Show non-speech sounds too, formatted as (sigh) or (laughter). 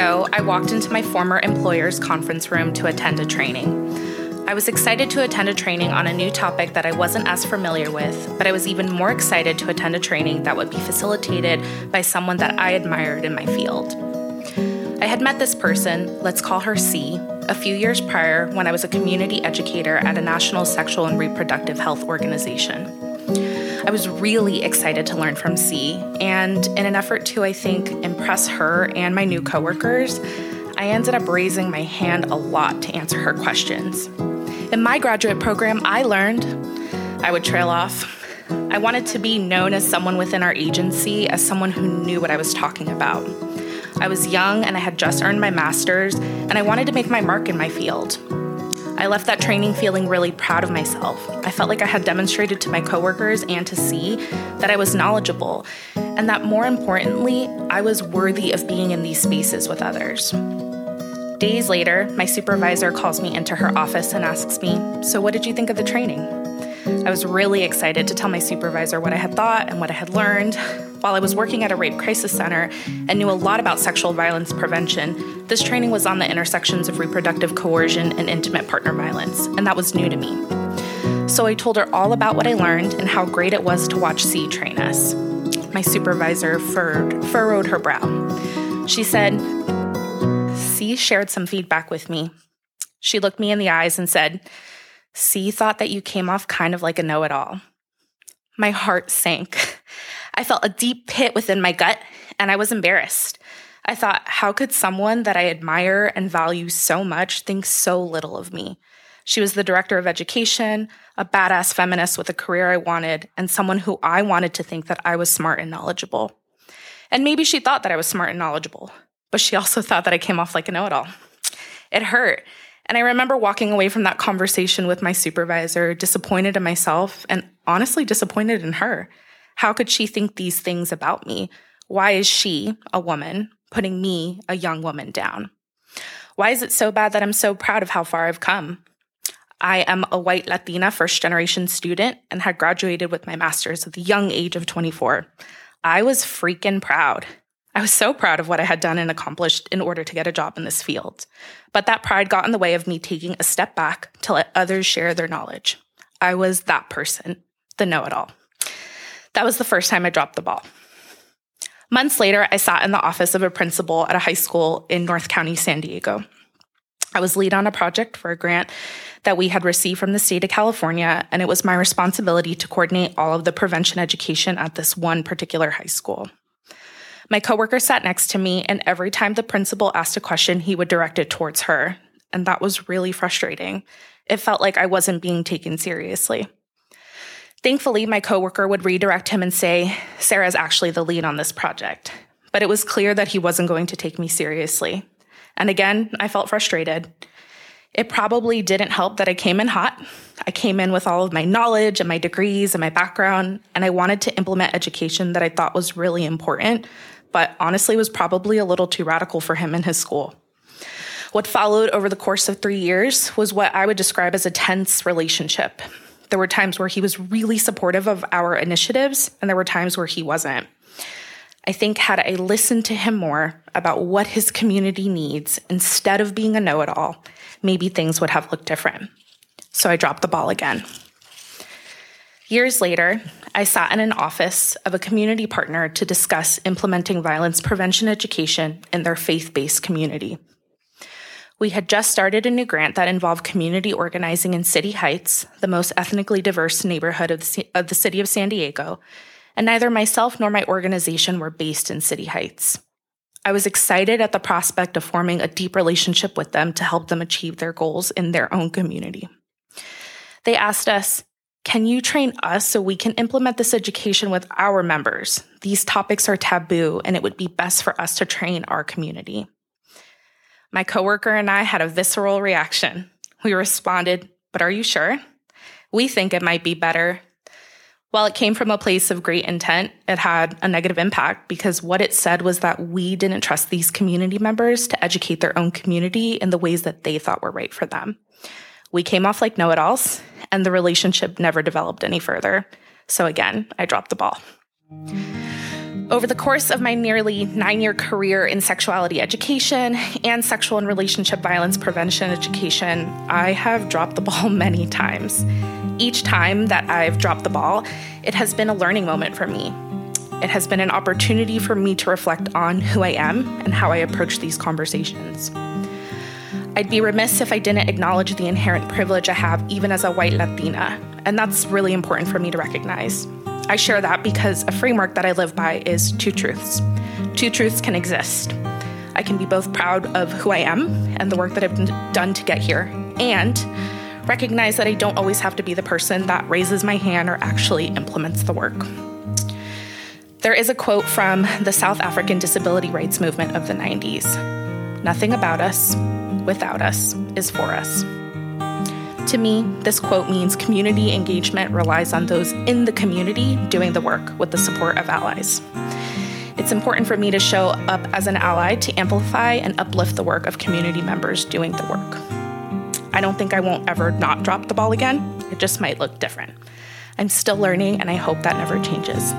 ago, I walked into my former employer's conference room to attend a training. I was excited to attend a training on a new topic that I wasn't as familiar with, but I was even more excited to attend a training that would be facilitated by someone that I admired in my field. I had met this person, let's call her C, a few years prior when I was a community educator at a national sexual and reproductive health organization. I was really excited to learn from C, and in an effort to, I think, impress her and my new coworkers, I ended up raising my hand a lot to answer her questions. In my graduate program, I learned I would trail off. I wanted to be known as someone within our agency, as someone who knew what I was talking about. I was young and I had just earned my master's, and I wanted to make my mark in my field. I left that training feeling really proud of myself. I felt like I had demonstrated to my coworkers and to C that I was knowledgeable, and that more importantly, I was worthy of being in these spaces with others. Days later, my supervisor calls me into her office and asks me, So, what did you think of the training? I was really excited to tell my supervisor what I had thought and what I had learned. While I was working at a rape crisis center and knew a lot about sexual violence prevention, this training was on the intersections of reproductive coercion and intimate partner violence, and that was new to me. So I told her all about what I learned and how great it was to watch C train us. My supervisor furrowed, furrowed her brow. She said, C shared some feedback with me. She looked me in the eyes and said, C thought that you came off kind of like a know it all. My heart sank. (laughs) I felt a deep pit within my gut, and I was embarrassed. I thought, how could someone that I admire and value so much think so little of me? She was the director of education, a badass feminist with a career I wanted, and someone who I wanted to think that I was smart and knowledgeable. And maybe she thought that I was smart and knowledgeable but she also (laughs) thought that I came off like a know it all. It hurt. And I remember walking away from that conversation with my supervisor, disappointed in myself and honestly disappointed in her. How could she think these things about me? Why is she, a woman, putting me, a young woman, down? Why is it so bad that I'm so proud of how far I've come? I am a white Latina first generation student and had graduated with my master's at the young age of 24. I was freaking proud. I was so proud of what I had done and accomplished in order to get a job in this field. But that pride got in the way of me taking a step back to let others share their knowledge. I was that person, the know it all. That was the first time I dropped the ball. Months later, I sat in the office of a principal at a high school in North County, San Diego. I was lead on a project for a grant that we had received from the state of California, and it was my responsibility to coordinate all of the prevention education at this one particular high school. My coworker sat next to me, and every time the principal asked a question, he would direct it towards her. And that was really frustrating. It felt like I wasn't being taken seriously. Thankfully, my coworker would redirect him and say, Sarah's actually the lead on this project. But it was clear that he wasn't going to take me seriously. And again, I felt frustrated. It probably didn't help that I came in hot. I came in with all of my knowledge and my degrees and my background, and I wanted to implement education that I thought was really important, but honestly was probably a little too radical for him in his school. What followed over the course of three years was what I would describe as a tense relationship. There were times where he was really supportive of our initiatives, and there were times where he wasn't. I think, had I listened to him more about what his community needs instead of being a know it all, maybe things would have looked different. So I dropped the ball again. Years later, I sat in an office of a community partner to discuss implementing violence prevention education in their faith based community. We had just started a new grant that involved community organizing in City Heights, the most ethnically diverse neighborhood of the, of the city of San Diego, and neither myself nor my organization were based in City Heights. I was excited at the prospect of forming a deep relationship with them to help them achieve their goals in their own community. They asked us, can you train us so we can implement this education with our members? These topics are taboo, and it would be best for us to train our community. My coworker and I had a visceral reaction. We responded, But are you sure? We think it might be better. While it came from a place of great intent, it had a negative impact because what it said was that we didn't trust these community members to educate their own community in the ways that they thought were right for them. We came off like know it alls, and the relationship never developed any further. So again, I dropped the ball. Over the course of my nearly nine year career in sexuality education and sexual and relationship violence prevention education, I have dropped the ball (laughs) many times. Each time that I've dropped the ball, it has been a learning moment for me. It has been an opportunity for me to reflect on who I am and how I approach these conversations. I'd be remiss if I didn't acknowledge the inherent privilege I have even as a white Latina, and that's really important for me to recognize. I share that because a framework that I live by is two truths. Two truths can exist. I can be both proud of who I am and the work that I've done to get here, and recognize that I don't always have to be the person that raises my hand or actually implements the work. There is a quote from the South African disability rights movement of the 90s Nothing about us, without us, is for us. To me, this quote means community engagement relies on those in the community doing the work with the support of allies. It's important for me to show up as an ally to amplify and uplift the work of community members doing the work. I don't think I won't ever not drop the ball again, it just might look different. I'm still learning, and I hope that never changes.